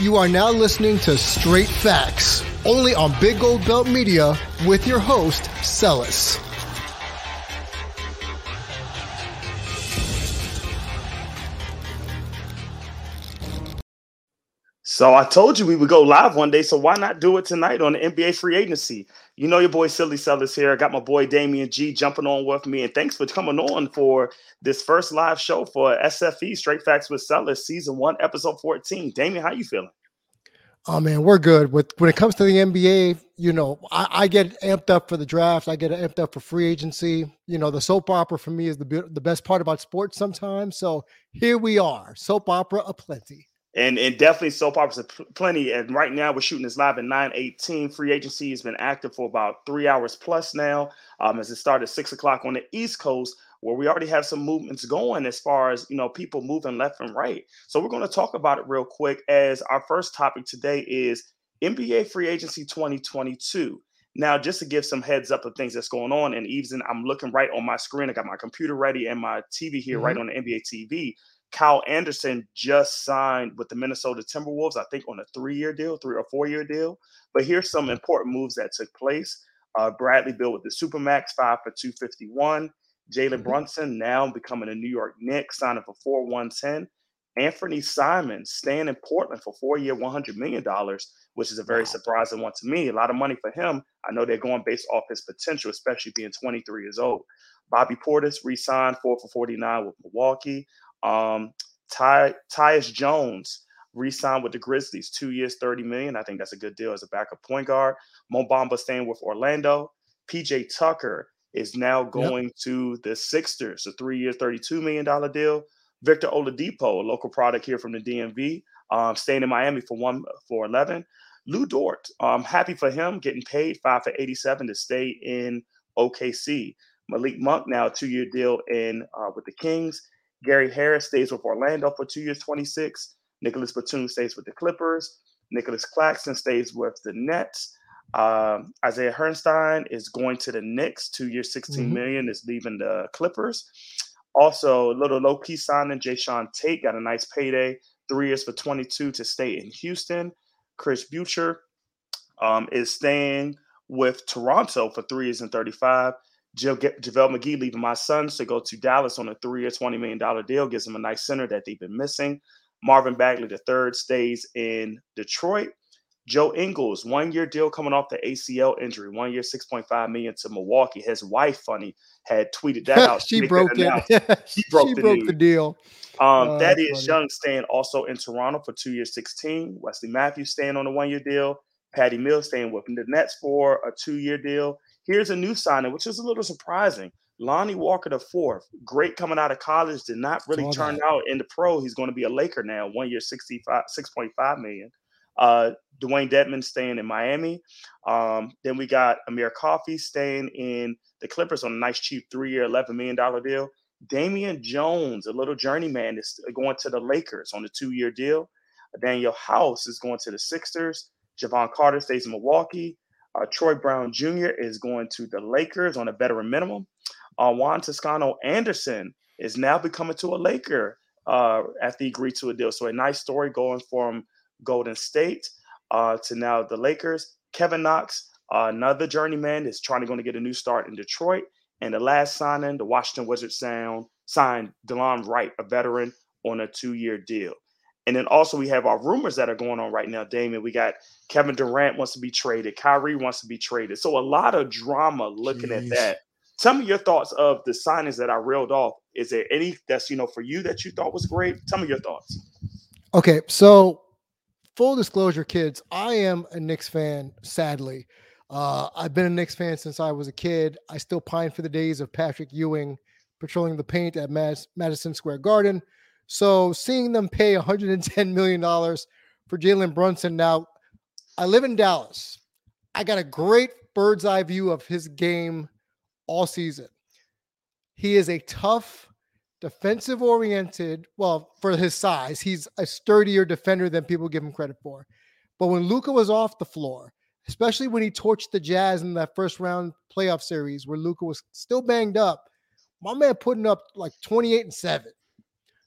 You are now listening to Straight Facts, only on Big Gold Belt Media with your host, Sellers. So I told you we would go live one day, so why not do it tonight on the NBA free agency? You know your boy Silly Sellers here. I got my boy Damian G jumping on with me, and thanks for coming on for this first live show for SFE Straight Facts with Sellers season one, episode 14. Damian, how you feeling? Oh man, we're good. With when it comes to the NBA, you know, I, I, get amped up for the draft. I get amped up for free agency. You know, the soap opera for me is the the best part about sports sometimes. So here we are, soap opera aplenty and and definitely soap operas are plenty. And right now we're shooting this live at 9:18. Free agency has been active for about three hours plus now. Um, as it started at six o'clock on the East Coast, where we already have some movements going as far as you know people moving left and right. So we're going to talk about it real quick. As our first topic today is NBA free agency 2022. Now, just to give some heads up of things that's going on, and even I'm looking right on my screen. I got my computer ready and my TV here, mm-hmm. right on the NBA TV. Kyle Anderson just signed with the Minnesota Timberwolves, I think on a three year deal, three or four year deal. But here's some important moves that took place. Uh, Bradley Beal with the Supermax, five for 251. Jalen mm-hmm. Brunson now becoming a New York Knicks, signing for 4 110. Anthony Simon staying in Portland for four year, $100 million, which is a very wow. surprising one to me. A lot of money for him. I know they're going based off his potential, especially being 23 years old. Bobby Portis re signed 4 for 49 with Milwaukee. Um, Ty Tyus Jones re-signed with the Grizzlies, two years, 30 million. I think that's a good deal as a backup point guard. Mo Bamba staying with Orlando. PJ Tucker is now going yep. to the Sixers, a three year, $32 million deal. Victor Oladipo, a local product here from the DMV, um, staying in Miami for one for 11. Lu Dort, I'm um, happy for him getting paid five for 87 to stay in OKC. Malik Monk now a two year deal in uh, with the Kings. Gary Harris stays with Orlando for two years, 26. Nicholas Batum stays with the Clippers. Nicholas Claxton stays with the Nets. Um, Isaiah Hartenstein is going to the Knicks, two years, sixteen mm-hmm. million. is leaving the Clippers. Also, a little low key signing, Jae'Sean Tate got a nice payday, three years for 22 to stay in Houston. Chris Boucher um, is staying with Toronto for three years and 35. JaVale McGee leaving my Suns to go to Dallas on a three-year, $20 million deal, gives them a nice center that they've been missing. Marvin Bagley III stays in Detroit. Joe Ingles, one-year deal coming off the ACL injury, one year, 6.5 million to Milwaukee. His wife, funny, had tweeted that out. she broke it. she broke, she the, broke the, deal. Um, oh, Thaddeus Young staying also in Toronto for two years, 16. Wesley Matthews staying on a one-year deal. Patty Mills staying with the Nets for a two-year deal. Here's a new signing, which is a little surprising. Lonnie Walker the fourth, great coming out of college, did not really turn that. out in the pro. He's going to be a Laker now, one year, 65, 6.5 million. Uh, Dewayne Dedmon staying in Miami. Um, then we got Amir Coffey staying in the Clippers on a nice cheap three-year, $11 million deal. Damian Jones, a little journeyman, is going to the Lakers on a two-year deal. Danuel House is going to the Sixers. Jevon Carter stays in Milwaukee. Uh, Troy Brown Jr. is going to the Lakers on a veteran minimum. Uh, Juan Toscano Anderson is now becoming to a Laker uh, after he agreed to a deal. So a nice story going from Golden State uh, to now the Lakers. Kevin Knox, uh, another journeyman, is trying to going to get a new start in Detroit. And the last signing, the Washington Wizards sound signed Delon Wright, a veteran, on a two-year deal. And then also we have our rumors that are going on right now, Damien. We got Kevin Durant wants to be traded, Kyrie wants to be traded. So a lot of drama looking Jeez. at that. Tell me your thoughts of the signings that I reeled off. Is there any that's you know for you that you thought was great? Tell me your thoughts. Okay, so full disclosure, kids, I am a Knicks fan, sadly. Uh, I've been a Knicks fan since I was a kid. I still pine for the days of Patrick Ewing patrolling the paint at Madison Square Garden. So seeing them pay 110 million dollars for Jalen Brunson now, I live in Dallas. I got a great bird's eye view of his game all season. He is a tough, defensive oriented, well, for his size, he's a sturdier defender than people give him credit for. But when Luka was off the floor, especially when he torched the Jazz in that first round playoff series where Luka was still banged up, my man putting up like 28 and 7.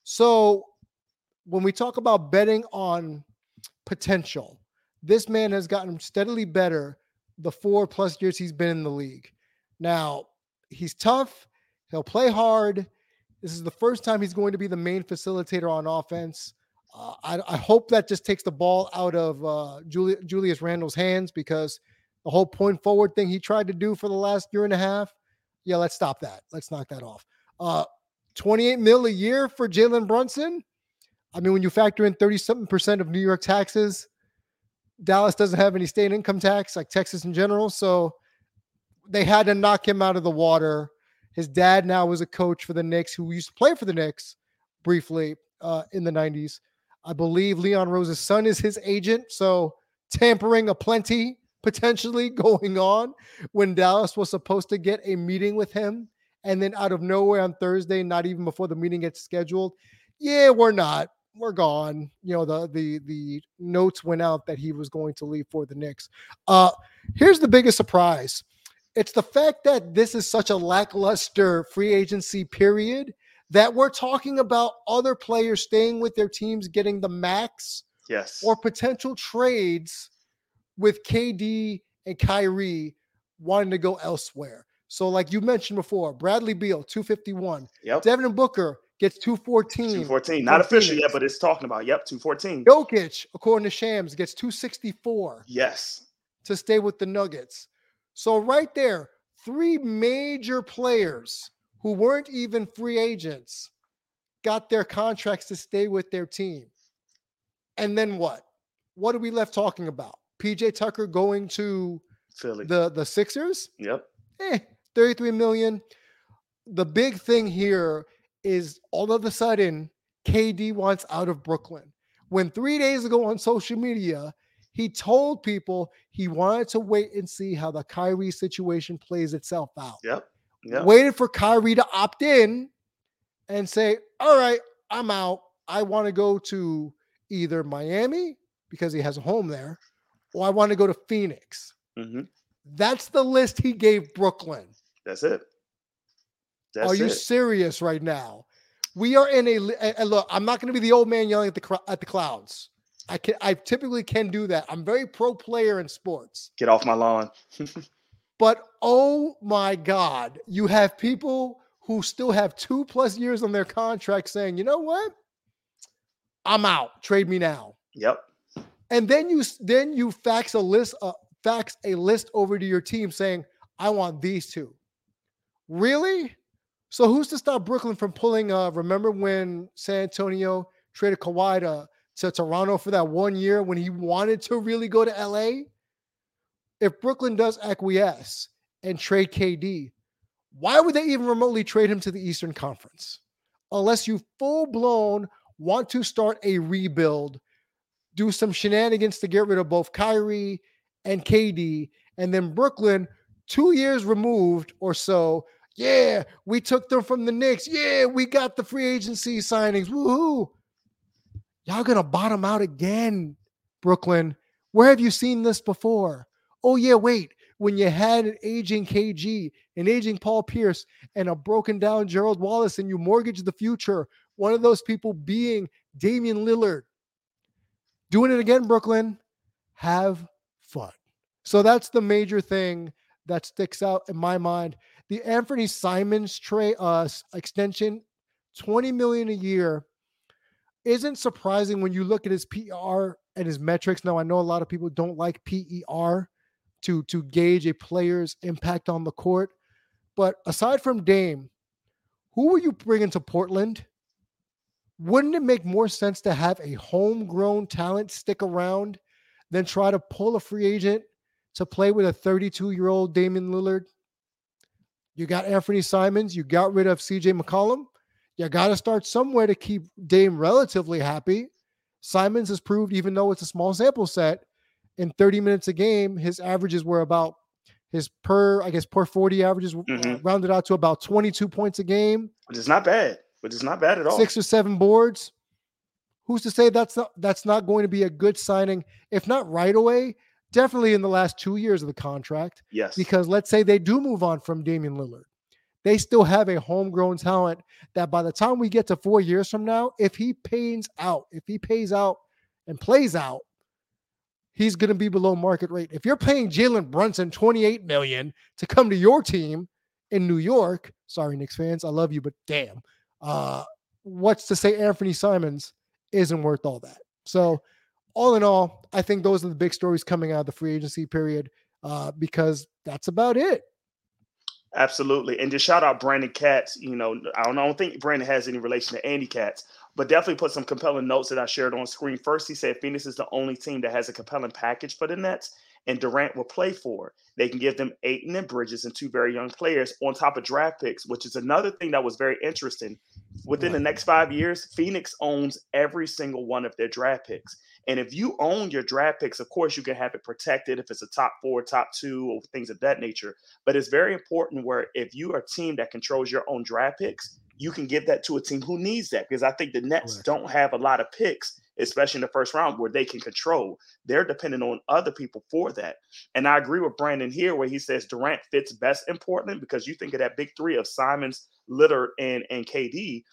So when we talk about betting on potential. This man has gotten steadily better the four plus years he's been in the league. Now, he's tough. He'll play hard. This is the first time he's going to be the main facilitator on offense. Uh, I, I, hope that just takes the ball out of uh, Juli- Julius Randle's hands because the whole point forward thing he tried to do for the last year and a half, yeah, let's stop that. Let's knock that off. Uh, 28 mil a year for Jalen Brunson. I mean, when you factor in 30 something percent of New York taxes, Dallas doesn't have any state income tax like Texas in general. So they had to knock him out of the water. His dad now is a coach for the Knicks who used to play for the Knicks briefly uh, in the 90s. I believe Leon Rose's son is his agent. So tampering aplenty potentially going on when Dallas was supposed to get a meeting with him. And then out of nowhere on Thursday, not even before the meeting gets scheduled, yeah, we're not. We're gone. You know, the the the notes went out that he was going to leave for the Knicks. Uh here's the biggest surprise. It's the fact that this is such a lackluster free agency period that we're talking about other players staying with their teams, getting the max, yes, or potential trades with KD and Kyrie wanting to go elsewhere. So, like you mentioned before, Bradley Beal, 251. Yep. Devin Booker gets 214. 214. Not official yet, but it's talking about. Yep, 214. Jokic, according to Shams, gets 264. Yes. To stay with the Nuggets. So, right there, three major players who weren't even free agents got their contracts to stay with their team. And then what? What are we left talking about? PJ Tucker going to Philly. the the Sixers. Yep. Eh, 33 million. The big thing here is all of a sudden KD wants out of Brooklyn. When 3 days ago on social media, he told people he wanted to wait and see how the Kyrie situation plays itself out. Yep. Yep. Waited for Kyrie to opt in and say, "All right, I'm out. I want to go to either Miami because he has a home there or I want to go to Phoenix. Mm-hmm. That's the list he gave Brooklyn. That's it. That's are you it. serious right now? We are in a and look. I'm not going to be the old man yelling at the at the clouds. I can. I typically can do that. I'm very pro player in sports. Get off my lawn. but oh my God, you have people who still have two plus years on their contract saying, you know what? I'm out. Trade me now. Yep and then you then you fax a list uh, fax a list over to your team saying i want these two really so who's to stop brooklyn from pulling uh remember when san antonio traded Kawhi to, to toronto for that one year when he wanted to really go to la if brooklyn does acquiesce and trade kd why would they even remotely trade him to the eastern conference unless you full blown want to start a rebuild do some shenanigans to get rid of both Kyrie and KD. And then Brooklyn, two years removed or so, yeah, we took them from the Knicks. Yeah, we got the free agency signings. Woohoo. Y'all gonna bottom out again, Brooklyn. Where have you seen this before? Oh, yeah, wait. When you had an aging KG, an aging Paul Pierce, and a broken down Gerald Wallace, and you mortgaged the future, one of those people being Damian Lillard doing it again, Brooklyn. Have fun. So that's the major thing that sticks out in my mind. The Anthony Simons trade uh, extension, 20 million a year, isn't surprising when you look at his PER and his metrics. Now I know a lot of people don't like PER to to gauge a player's impact on the court, but aside from Dame, who were you bringing to Portland? wouldn't it make more sense to have a homegrown talent stick around than try to pull a free agent to play with a 32 year old Damian Lillard? You got Anthony Simons, you got rid of CJ McCollum. You got to start somewhere to keep Dame relatively happy. Simons has proved, even though it's a small sample set, in 30 minutes a game, his averages were about his per, I guess, per 40 averages mm-hmm. rounded out to about 22 points a game. Which is not bad which is not bad at all. Six or seven boards. Who's to say that's not that's not going to be a good signing? If not right away, definitely in the last two years of the contract. Yes. Because let's say they do move on from Damian Lillard. They still have a homegrown talent that by the time we get to four years from now, if he pays out, if he pays out and plays out he's going to be below market rate. If you're paying Jalen Brunson 28 million to come to your team in New York, sorry, Knicks fans, I love you, but damn, uh, what's to say Anthony Simons isn't worth all that? So, all in all, I think those are the big stories coming out of the free agency period uh, because that's about it. Absolutely. And just shout out Brandon Katz. You know, I don't, I don't think Brandon has any relation to Andy Katz, but definitely put some compelling notes that I shared on screen. First, he said Phoenix is the only team that has a compelling package for the Nets, and Durant will play for. They can give them Ayton and Bridges and two very young players on top of draft picks, which is another thing that was very interesting. Within the next five years, Phoenix owns every single one of their draft picks. And if you own your draft picks, of course, you can have it protected if it's a top four, top two, or things of that nature. But it's very important where if you are a team that controls your own draft picks, you can give that to a team who needs that because I think the Nets don't have a lot of picks, especially in the first round, where they can control. They're dependent on other people for that. And I agree with Brandon here where he says Durant fits best in Portland because you think of that big three of Simons, Lillard, and, and KD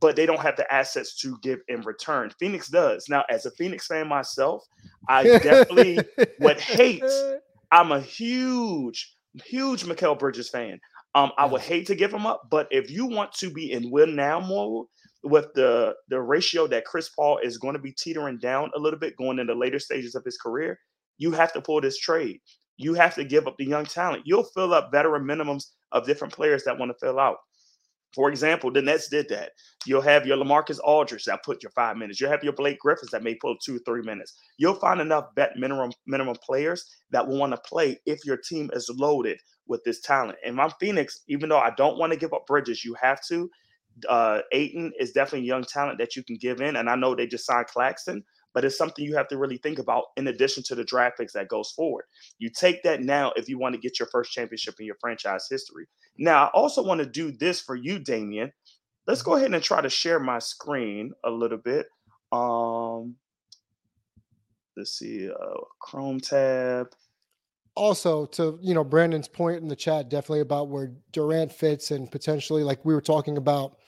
but they don't have the assets to give in return. Phoenix does. Now, as a Phoenix fan myself, I definitely would hate. I'm a huge, huge Mikal Bridges fan. Um, I would hate to give him up, but if you want to be in win now mode with the the ratio that Chris Paul is going to be teetering down a little bit going into later stages of his career, you have to pull this trade. You have to give up the young talent. You'll fill up veteran minimums of different players that want to fill out. For example, the Nets did that. You'll have your Lamarcus Aldridge that put your five minutes. You'll have your Blake Griffins that may pull two, three minutes. You'll find enough bet minimum minimum players that will want to play if your team is loaded with this talent. And my Phoenix, even though I don't want to give up Bridges, you have to. Uh, Ayton is definitely young talent that you can give in, and I know they just signed Claxton, but it's something you have to really think about in addition to the draft picks that goes forward. You take that now if you want to get your first championship in your franchise history. Now, I also want to do this for you, Damien. Let's go ahead and try to share my screen a little bit. Um, let's see, uh, Chrome tab. Also, to you know, Brandon's point in the chat, definitely about where Durant fits and potentially, like we were talking about,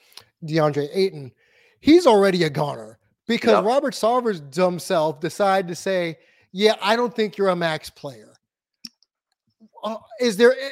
DeAndre Ayton. He's already a goner because yep. Robert Sarver's dumb self decided to say, "Yeah, I don't think you're a max player." Uh, is there eh,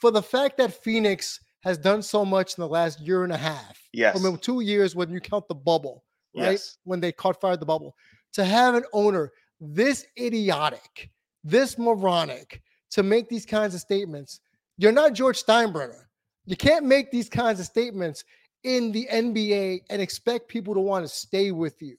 for the fact that Phoenix has done so much in the last year and a half. Yes. I mean, two years when you count the bubble, right? Yes. When they caught fire the bubble. To have an owner this idiotic, this moronic, to make these kinds of statements, you're not George Steinbrenner. You can't make these kinds of statements in the NBA and expect people to want to stay with you.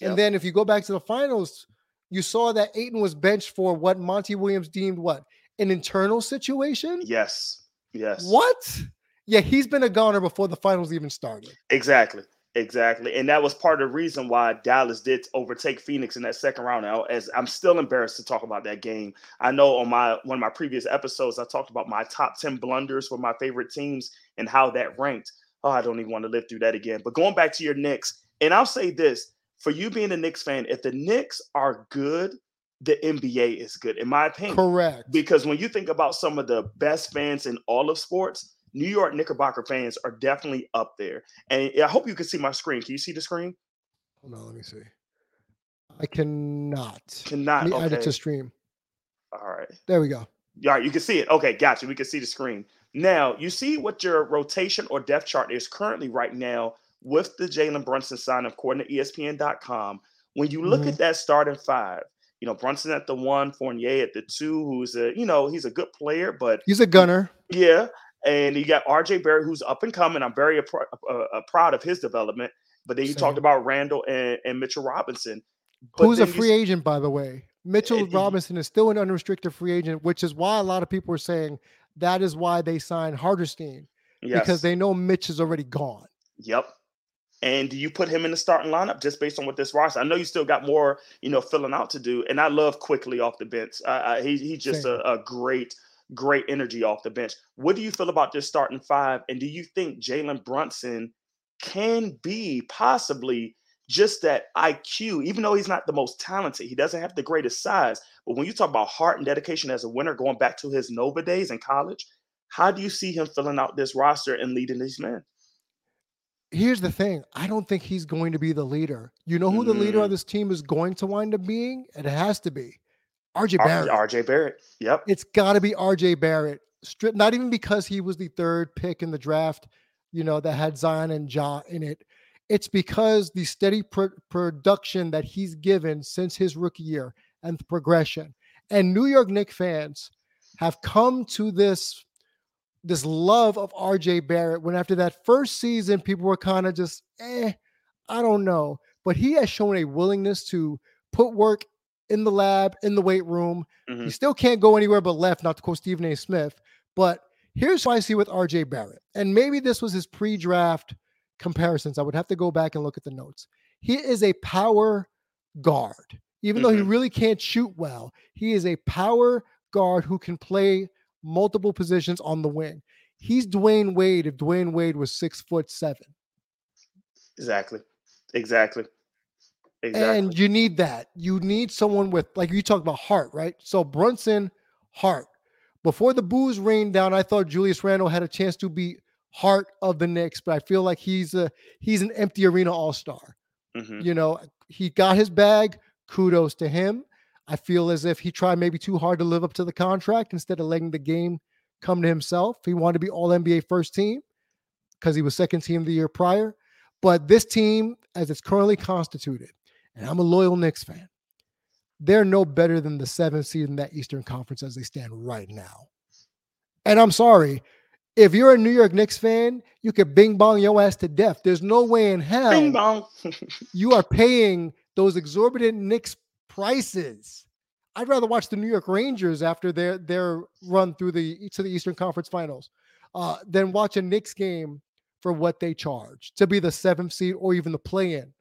Yep. And then if you go back to the finals, you saw that Ayton was benched for what Monty Williams deemed what an internal situation? Yes. Yes. What? Yeah, he's been a goner before the finals even started. Exactly. Exactly. And that was part of the reason why Dallas did overtake Phoenix in that second round. Now, as I'm still embarrassed to talk about that game. I know on my one of my previous episodes, I talked about my top 10 blunders for my favorite teams and how that ranked. Oh, I don't even want to live through that again. But going back to your Knicks, and I'll say this for you being a Knicks fan, if the Knicks are good, the NBA is good, in my opinion. Correct. Because when you think about some of the best fans in all of sports, New York Knickerbocker fans are definitely up there. And I hope you can see my screen. Can you see the screen? Hold on, let me see. I cannot. Cannot. Let me okay. add it to stream. All right. There we go. All right, you can see it. Okay, gotcha. We can see the screen. Now, you see what your rotation or depth chart is currently right now with the Jalen Brunson sign, according to ESPN.com. When you look mm-hmm. at that starting five, you know, Brunson at the one, Fournier at the two, who's a, you know, he's a good player, but he's a gunner. Yeah. And you got RJ Barrett, who's up and coming. I'm very uh, uh, proud of his development. But then you Same. talked about Randall and, and Mitchell Robinson. But who's a free agent, by the way. Mitchell it, Robinson is still an unrestricted free agent, which is why a lot of people are saying that is why they signed Hartenstein yes. because they know Mitch is already gone. Yep. And do you put him in the starting lineup just based on what this roster? I know you still got more, you know, filling out to do. And I love quickly off the bench. Uh, he, he's just a, a, great, great energy off the bench. What do you feel about this starting five? And do you think Jalen Brunson can be possibly just that IQ, even though he's not the most talented, he doesn't have the greatest size. But when you talk about heart and dedication as a winner, going back to his Nova days in college, how do you see him filling out this roster and leading these men? here's the thing I don't think he's going to be the leader. You know who the leader of Mm, this team is going to wind up being? It has to be RJ Barrett. RJ Barrett. Yep. It's got to be RJ Barrett. Strip, not even because he was the third pick in the draft, you know, that had Zion and Ja in it. It's because the steady pro- production that he's given since his rookie year and the progression. And New York Knicks fans have come to this this love of RJ Barrett when after that first season people were kind of just eh, I don't know, but he has shown a willingness to put work in the lab, in the weight room. Mhm. He still can't go anywhere but left, not to quote Stephen A. Smith. But here's what I see with RJ Barrett. And maybe this was his pre-draft comparisons. I would have to go back and look at the notes. He is a power guard. Even though he Mhm. really can't shoot well, he is a power guard who can play multiple positions on the wing. He's Dwyane Wade if Dwyane Wade was six foot seven. Exactly. Exactly. Exactly. And you need that. You need someone with, like you talked about heart, right? So Brunson, heart. Before the booze rained down, I thought Julius Randle had a chance to be heart of the Knicks, but I feel like he's a he's an empty arena all star. Mhm. You know, he got his bag. Kudos to him. I feel as if he tried maybe too hard to live up to the contract instead of letting the game come to himself. He wanted to be all NBA first team because he was second team the year prior. But this team, as it's currently constituted, and I'm a loyal Knicks fan, they're no better than the seventh seed in that Eastern Conference as they stand right now. And I'm sorry, if you're a New York Knicks fan, you could bing bong your ass to death. There's no way in hell Bing bong. you are paying those exorbitant Knicks prices. I'd rather watch the New York Rangers after their their run through the to the Eastern Conference Finals uh, than watch a Knicks game for what they charge to be the seventh seed or even the play-in.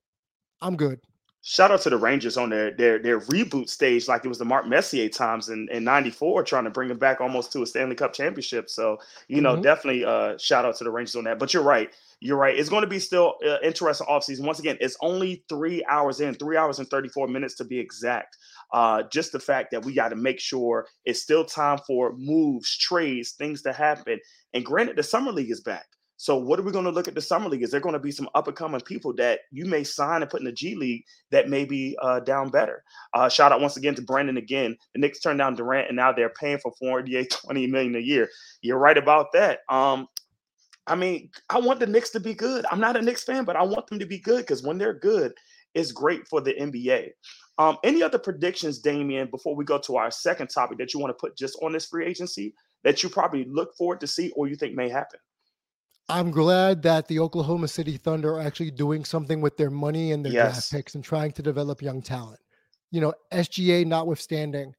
I'm good. Shout out to the Rangers on their their their reboot stage, like it was the Mark Messier times in, in '94, trying to bring him back almost to a Stanley Cup championship. So, you know, Mhm. definitely uh, shout out to the Rangers on that. But you're right, you're right. It's going to be still uh, interesting offseason. Once again, it's only three hours in, three hours and 34 minutes to be exact. Uh, just the fact that we got to make sure it's still time for moves, trades, things to happen. And granted, the summer league is back. So what are we going to look at the summer league? Is there going to be some up and coming people that you may sign and put in the G League that may be uh, down better? Uh, shout out once again to Brandon again. The Knicks turned down Durant and now they're paying for 48, 20 million a year. You're right about that. Um, I mean, I want the Knicks to be good. I'm not a Knicks fan, but I want them to be good because when they're good, it's great for the NBA. Um, any other predictions, Damian, before we go to our second topic that you want to put just on this free agency that you probably look forward to see or you think may happen? I'm glad that the Oklahoma City Thunder are actually doing something with their money and their Yes. draft picks and trying to develop young talent. You know, SGA notwithstanding.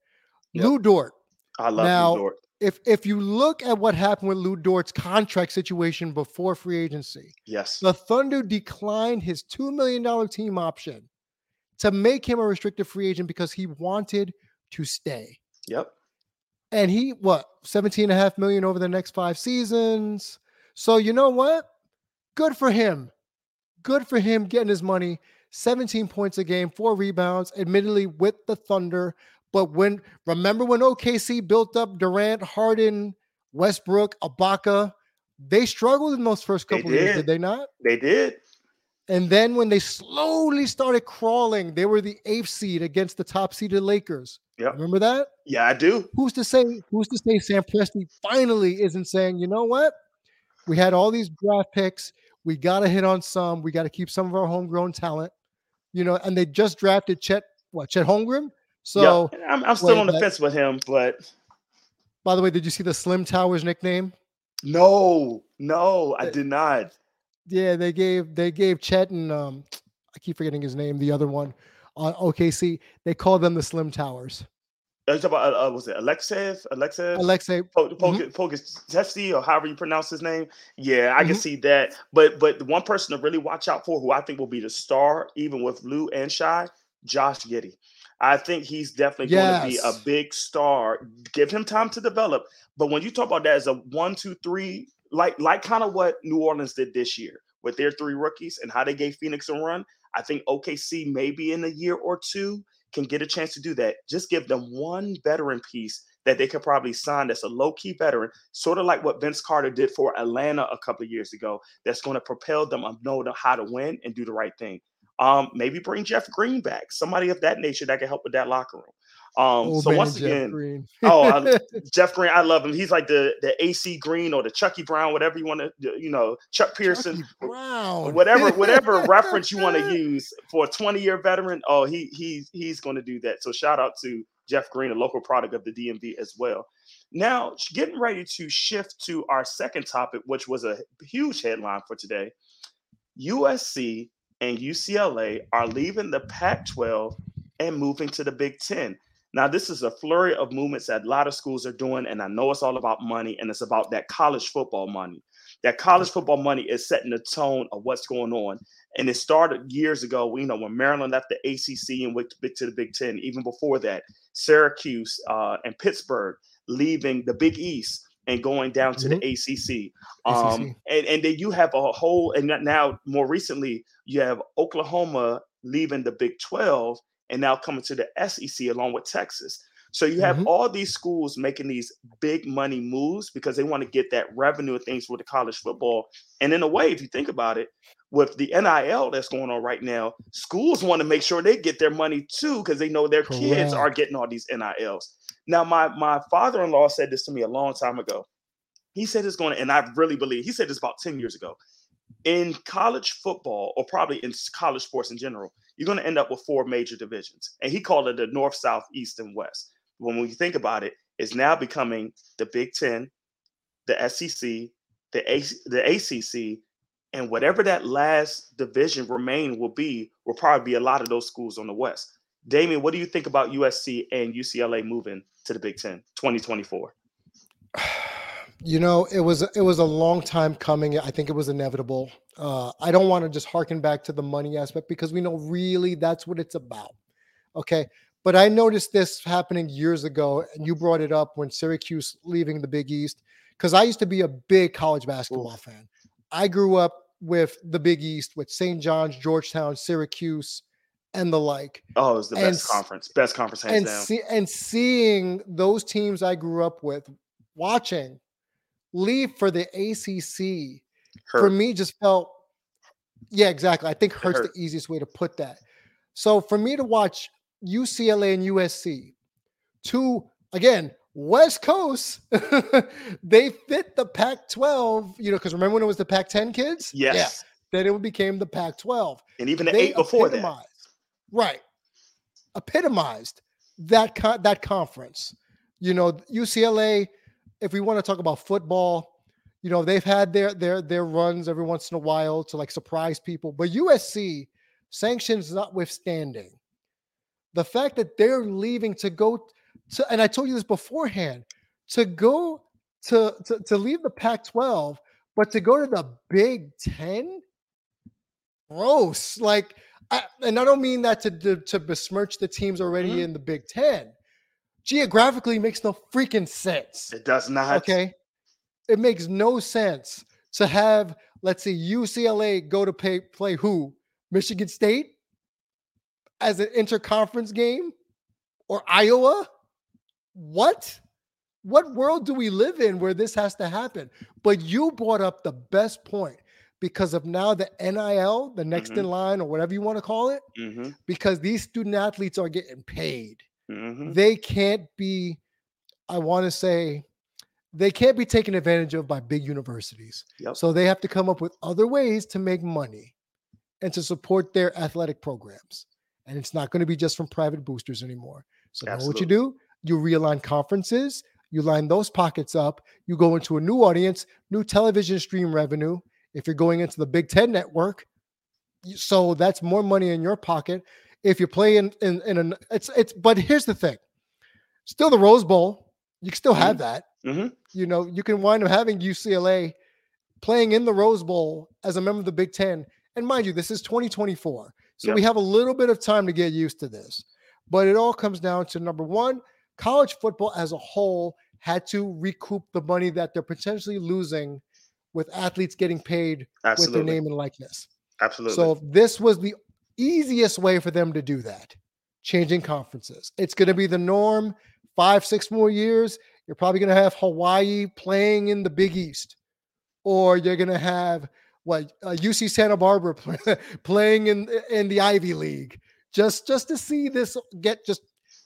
Yep. Lou Dort, I love Now- New Dort. if if you look at what happened with Lou Dort's contract situation before free agency, Yes. the Thunder declined his $2 million team option to make him a restricted free agent because he wanted to stay. Yep. And he, what, 17 and a half million over the next five seasons. So, you know what? Good for him. Good for him getting his money. 17 points a game, four rebounds, admittedly with the Thunder. But when, remember when OKC built up Durant, Harden, Westbrook, Ibaka, they struggled in those first couple years, did. did they not? They did. And then when they slowly started crawling, they were the eighth seed against the top seeded Lakers. Yep. Remember that? Yeah, I do. Who's to say? Who's to say Sam Presti finally isn't saying, you know what? We had all these draft picks. We got to hit on some. We got to keep some of our homegrown talent. You know, and they just drafted Chet. What Chet Holmgren? So, yeah. I'm, I'm still wait, on the but- fence with him, but by the way, did you see the Slim Towers nickname? no, no, I did not. Yeah, they gave they gave Chet and um, I keep forgetting his name. The other one on OKC, they called them the Slim Towers. Are you talking about uh, uh, was it Alexev? Alexev? Alexei, Po- Mhm. Or however you pronounce his name. Yeah, I can Mhm. see that. But but the one person to really watch out for, who I think will be the star, even with Lou and Shy, Josh Giddey. I think he's definitely going to be a big star. Give him time to develop. But when you talk about that as a one, two, three, like like kind of what New Orleans did this year with their three rookies and how they gave Phoenix a run, I think OKC maybe in a year or two can get a chance to do that. Just give them one veteran piece that they could probably sign that's a low key veteran, sort of like what Vince Carter did for Atlanta a couple of years ago, that's going to propel them and know how to win and do the right thing. Um, maybe bring Jeff Green back, somebody of that nature that can help with that locker room. Um, Old so once again, oh, I, Jeff Green, I love him. He's like the the AC Green or the Chucky Brown, whatever you want to, you know, Chuck Person, Brown. whatever whatever reference you want to use for a 20 year veteran. Oh, he he's he's going to do that. So shout out to Jeff Green, a local product of the DMV as well. Now, getting ready to shift to our second topic, which was a huge headline for today. USC and UCLA are leaving the Pac 12 and moving to the Big Ten. Now, this is a flurry of movements that a lot of schools are doing, and I know it's all about money and it's about that college football money. That college football money is setting the tone of what's going on. And it started years ago, We know, when Maryland left the ACC and went to the Big Ten. Even before that, Syracuse uh, and Pittsburgh leaving the Big East and going down to mm-hmm. the ACC. Um, ACC. And, and then you have a whole, and now more recently, you have Oklahoma leaving the Big 12 and now coming to the SEC along with Texas. So you have mm-hmm. all these schools making these big money moves because they want to get that revenue of things with the college football. And in a way, if you think about it, with the NIL that's going on right now, schools want to make sure they get their money too because they know their Correct. kids are getting all these NILs. Now, my my father-in-law said this to me a long time ago. He said it's going to, and I really believe he said this about 10 years ago. In college football, or probably in college sports in general, you're going to end up with four major divisions. And he called it the North, South, East, and West. When we think about it, it's now becoming the Big Ten, the SEC, the, A- the ACC, and whatever that last division remain will be, will probably be a lot of those schools on the West. Damien, what do you think about USC and UCLA moving to the Big Ten 2024? You know, it was it was a long time coming. I think it was inevitable. Uh, I don't want to just harken back to the money aspect because we know really that's what it's about. Okay. But I noticed this happening years ago, and you brought it up when Syracuse leaving the Big East. Because I used to be a big college basketball Oof. fan. I grew up with the Big East, with St. John's, Georgetown, Syracuse, and the like. Oh, it was the and, best conference, best conference hands and down. See, and seeing those teams I grew up with, watching, leave for the ACC Hurt. for me just felt yeah, exactly. I think hurts hurt. the easiest way to put that. So for me to watch UCLA and USC, two again, West Coast, they fit the Pac 12, you know, because remember when it was the Pac 10 kids? Yes. Yeah. Then it became the Pac 12. And even the they eight before that. Right. Epitomized that, co- that conference. You know, UCLA, if we want to talk about football, you know they've had their their their runs every once in a while to like surprise people but usc sanctions notwithstanding the fact that they're leaving to go to and i told you this beforehand to go to to, to leave the pac 12 but to go to the big 10 gross like I, and i don't mean that to, to, to besmirch the teams already mm-hmm. in the big 10 geographically makes no freaking sense it does not okay it makes no sense to have, let's say, UCLA go to pay, play who? Michigan State as an interconference game or Iowa? What? What world do we live in where this has to happen? But you brought up the best point because of now the NIL, the next mm-hmm. in line, or whatever you want to call it, mm-hmm. because these student athletes are getting paid. Mm-hmm. They can't be, I want to say, they can't be taken advantage of by big universities. Yep. So they have to come up with other ways to make money and to support their athletic programs. And it's not going to be just from private boosters anymore. So know what you do? You realign conferences, you line those pockets up, you go into a new audience, new television stream revenue. If you're going into the Big Ten network, so that's more money in your pocket. If you play in in, in an it's it's but here's the thing. Still the Rose Bowl, you can still have mm-hmm. that. Mm-hmm. You know, you can wind up having UCLA playing in the Rose Bowl as a member of the Big Ten. And mind you, this is 2024. So yep. we have a little bit of time to get used to this. But it all comes down to number one, college football as a whole had to recoup the money that they're potentially losing with athletes getting paid Absolutely. with their name and likeness. Absolutely. So this was the easiest way for them to do that, changing conferences. It's going to be the norm five, six more years, you're probably going to have Hawaii playing in the Big East, or you're going to have what uh, UC Santa Barbara play, playing in in the Ivy League. Just just to see this get just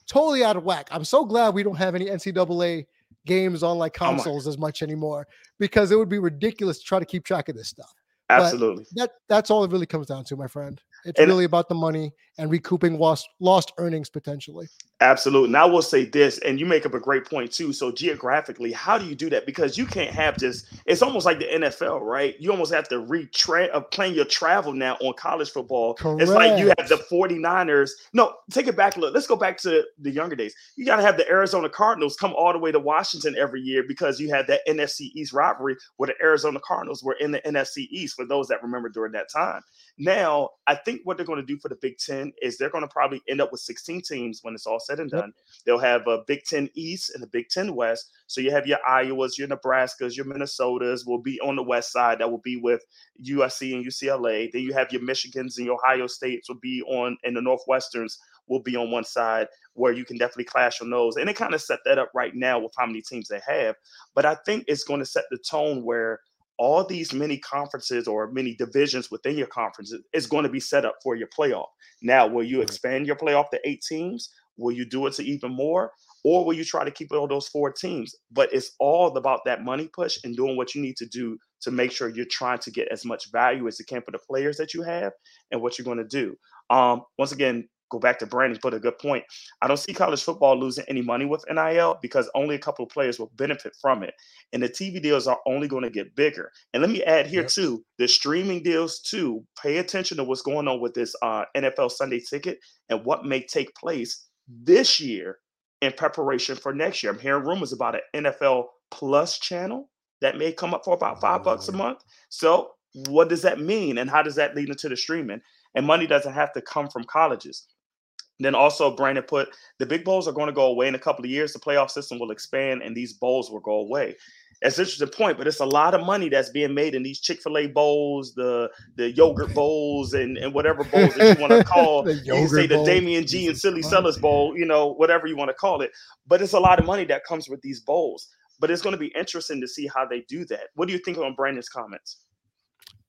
totally out of whack. I'm so glad we don't have any NCAA games on like consoles as much anymore because it would be ridiculous to try to keep track of this stuff. Absolutely. But that that's all it really comes down to, my friend. It's and, really about the money and recouping lost lost earnings potentially. Absolutely. And I will say this, and you make up a great point too. So geographically, how do you do that? Because you can't have just it's almost like the NFL, right? You almost have to retrain uh, plan your travel now on college football. Correct. It's like you have the 49ers. No, take it back a little. Let's go back to the younger days. You got to have the Arizona Cardinals come all the way to Washington every year because you had that NFC East rivalry where the Arizona Cardinals were in the NFC East for those that remember during that time. Now, I think what they're going to do for the Big Ten is they're going to probably end up with 16 teams when it's all said and done. Yep. They'll have a Big Ten East and a Big Ten West. So you have your Iowas, your Nebraskas, your Minnesotas will be on the west side. That will be with USC and UCLA. Then you have your Michigans and your Ohio States will be on, and the Northwesterns will be on one side where you can definitely clash on those. And they kind of set that up right now with how many teams they have. But I think it's going to set the tone where all these mini conferences or mini divisions within your conference is going to be set up for your playoff. Now, will you expand your playoff to eight teams? Will you do it to even more? Or will you try to keep it on those four teams? But it's all about that money push and doing what you need to do to make sure you're trying to get as much value as you can for the players that you have and what you're going to do. Um, once again, go back to Brandon put a good point. I don't see college football losing any money with NIL because only a couple of players will benefit from it. And the TV deals are only going to get bigger. And let me add here yep. too, the streaming deals too. Pay attention to what's going on with this uh, NFL Sunday ticket and what may take place this year in preparation for next year. I'm hearing rumors about an NFL Plus channel that may come up for about five bucks a month. So what does that mean? And how does that lead into the streaming? And money doesn't have to come from colleges. Then also, Brandon put the big bowls are going to go away in a couple of years. The playoff system will expand, and these bowls will go away. That's an interesting point, but it's a lot of money that's being made in these Chick Fil A bowls, the the yogurt bowls, and and whatever bowls that you want to call. you can say the Damien G and Silly Sellers bowl, you know, whatever you want to call it. But it's a lot of money that comes with these bowls. But it's going to be interesting to see how they do that. What do you think on Brandon's comments?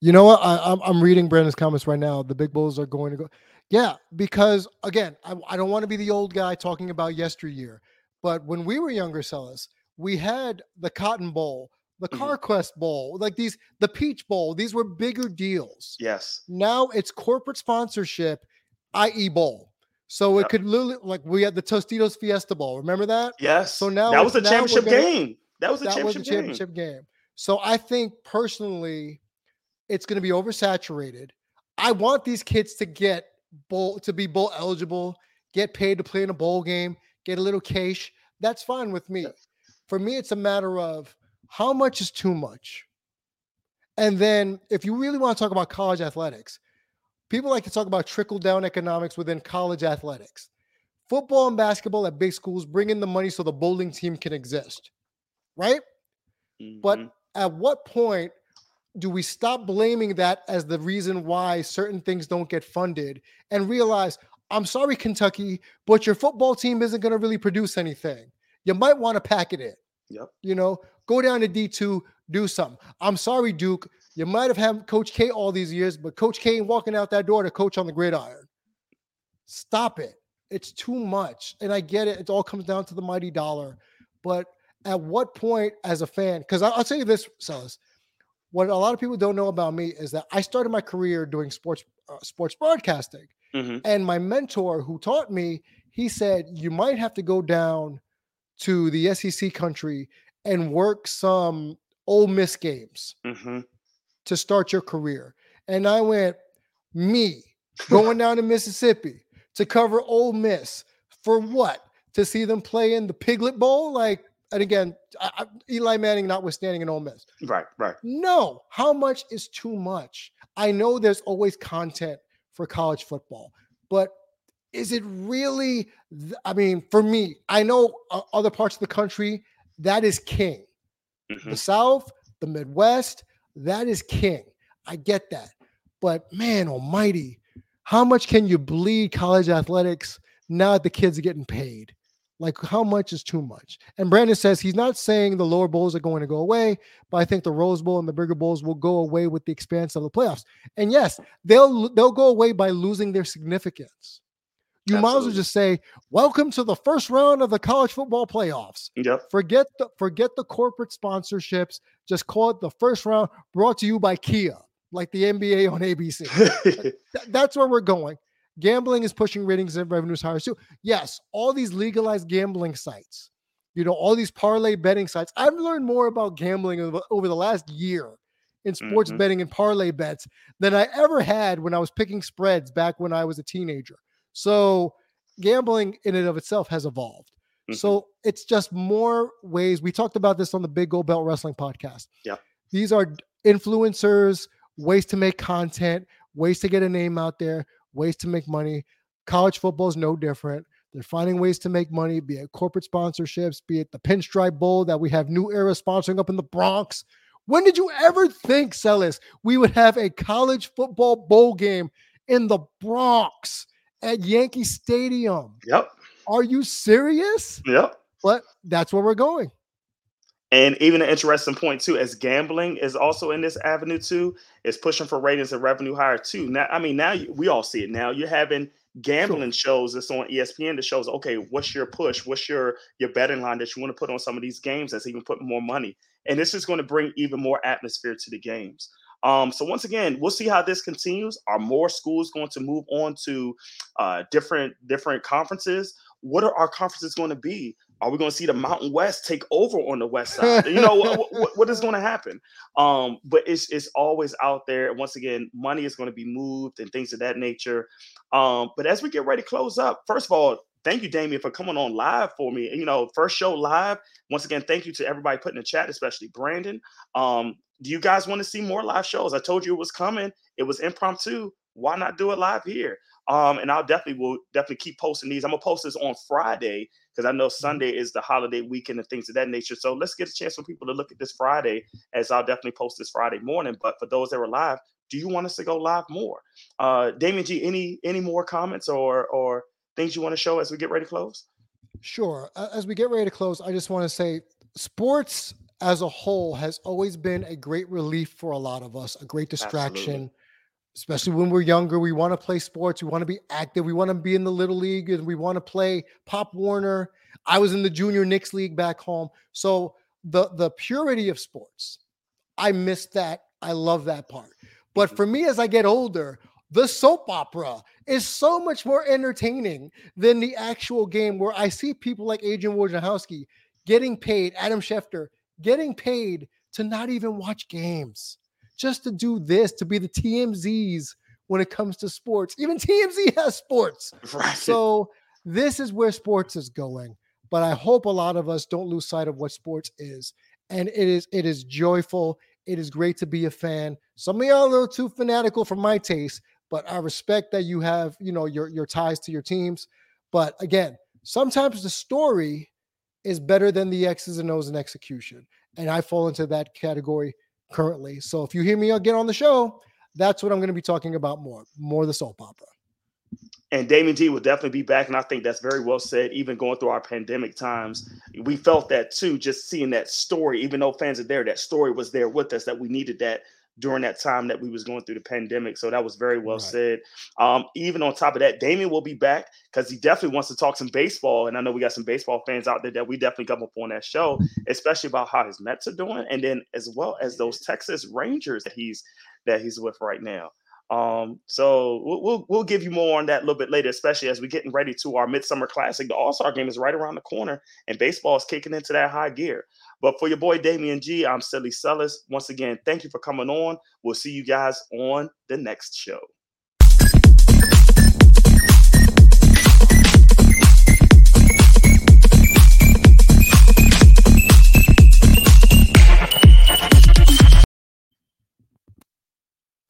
You know what? I, I'm I'm reading Brandon's comments right now. The big bowls are going to go. Yeah, because again, I, I don't want to be the old guy talking about yesteryear, but when we were younger, Sellers, we had the Cotton Bowl, the mm-hmm. CarQuest Bowl, like these, the Peach Bowl. These were bigger deals. Yes. Now it's corporate sponsorship, i.e., bowl. So yep. it could literally like we had the Tostitos Fiesta Bowl. Remember that? Yes. So now that was a championship gonna, game. That was a that championship, was a championship game. game. So I think personally, it's going to be oversaturated. I want these kids to get bowl to be bowl eligible, get paid to play in a bowl game, get a little cash. That's fine with me. For me, it's a matter of how much is too much. And then if you really want to talk about college athletics, people like to talk about trickle down economics within college athletics. Football and basketball at big schools bring in the money so the bowling team can exist, right? Mm-hmm. But at what point do we stop blaming that as the reason why certain things don't get funded and realize, I'm sorry, Kentucky, but your football team isn't going to really produce anything. You might want to pack it in. Yep. You know, go down to D2, do something. I'm sorry, Duke. You might have had Coach K all these years, but Coach K walking out that door to coach on the gridiron. Stop it. It's too much. And I get it. It all comes down to the mighty dollar. But at what point, as a fan, because I'll tell you this, Sellers, what a lot of people don't know about me is that I started my career doing sports uh, sports broadcasting. Mm-hmm. And my mentor who taught me, he said you might have to go down to the SEC country and work some Ole Miss games mm-hmm. to start your career. And I went, me going down to Mississippi to cover Ole Miss for what? To see them play in the Piglet Bowl? Like, and again, I, Eli Manning notwithstanding an Ole Miss. Right, right. No, how much is too much? I know there's always content for college football, but is it really? Th- I mean, for me, I know uh, other parts of the country that is king. Mm-hmm. The South, the Midwest, that is king. I get that, but man, Almighty, how much can you bleed college athletics now that the kids are getting paid? Like, how much is too much? And Brandon says he's not saying the lower bowls are going to go away, but I think the Rose Bowl and the bigger bowls will go away with the expanse of the playoffs. And yes, they'll they'll go away by losing their significance. You Absolutely. might as well just say, "Welcome to the first round of the college football playoffs." Yep. Forget the forget the corporate sponsorships. Just call it the first round. Brought to you by Kia, like the NBA on ABC. that's where we're going. Gambling is pushing ratings and revenues higher too. Yes, all these legalized gambling sites, you know, all these parlay betting sites. I've learned more about gambling over the last year in sports mm-hmm. betting and parlay bets than I ever had when I was picking spreads back when I was a teenager. So gambling in and of itself has evolved. Mm-hmm. So it's just more ways. We talked about this on the Big Gold Belt Wrestling podcast. Yeah. These are influencers, ways to make content, ways to get a name out there, ways to make money. College football is no different. They're finding ways to make money, be it corporate sponsorships, be it the Pinstripe Bowl that we have New Era sponsoring up in the Bronx. When did you ever think, Sellers, we would have a college football bowl game in the Bronx at Yankee Stadium? Yep. Are you serious? Yep. But that's where we're going. And even an interesting point too, as gambling is also in this avenue too, is pushing for ratings and revenue higher too. Now, I mean, now we all see it. Now you're having gambling shows that's on ESPN that shows, okay, what's your push? What's your your betting line that you want to put on some of these games that's even putting more money? And this is going to bring even more atmosphere to the games. Um, so once again, we'll see how this continues. Are more schools going to move on to uh, different different conferences? What are our conferences going to be? Are we going to see the Mountain West take over on the West side? You know what, what, what is going to happen? Um, but it's it's always out there. Once again, money is going to be moved and things of that nature. Um, but as we get ready to close up, first of all, thank you, Damien, for coming on live for me. And, You know, first show live. Once again, thank you to everybody putting in the chat, especially Brandon. Um, do you guys want to see more live shows? I told you it was coming. It was impromptu. Why not do it live here? Um, and I'll definitely will definitely keep posting these. I'm gonna post this on Friday because I know mm-hmm. Sunday is the holiday weekend and things of that nature. So let's get a chance for people to look at this Friday, as I'll definitely post this Friday morning. But for those that are live, do you want us to go live more? Uh, Damien G, any any more comments or or things you want to show as we get ready to close? Sure. As we get ready to close, I just want to say sports as a whole has always been a great relief for a lot of us, a great distraction. Absolutely especially when we're younger. We want to play sports. We want to be active. We want to be in the little league and we want to play Pop Warner. I was in the junior Knicks league back home. So the the purity of sports, I miss that. I love that part. But mm-hmm. for me, as I get older, the soap opera is so much more entertaining than the actual game where I see people like Adrian Wojnarowski getting paid, Adam Schefter getting paid to not even watch games just to do this, to be the TMZs when it comes to sports. Even TMZ has sports. Right. So this is where sports is going. But I hope a lot of us don't lose sight of what sports is. And it is it is joyful. It is great to be a fan. Some of y'all are a little too fanatical for my taste, but I respect that you have, you know, your your ties to your teams. But again, sometimes the story is better than the X's and O's in execution. And I fall into that category currently. So if you hear me again on the show, that's what I'm going to be talking about more, more the soap opera. And Damien G will definitely be back. And I think that's very well said. Even going through our pandemic times, we felt that too, just seeing that story, even though fans are there, that story was there with us, that we needed that during that time that we was going through the pandemic. So that was very well right. said. Um, even on top of that, Damien will be back because he definitely wants to talk some baseball. And I know we got some baseball fans out there that we definitely come up on that show, especially about how his Mets are doing, and then as well as those Texas Rangers that he's that he's with right now. Um, so we'll, we'll, we'll give you more on that a little bit later, especially as we're getting ready to our Midsummer Classic. The All Star game is right around the corner, and baseball is kicking into that high gear. But for your boy Damien G, I'm Silly Sellers. Once again, thank you for coming on. We'll see you guys on the next show.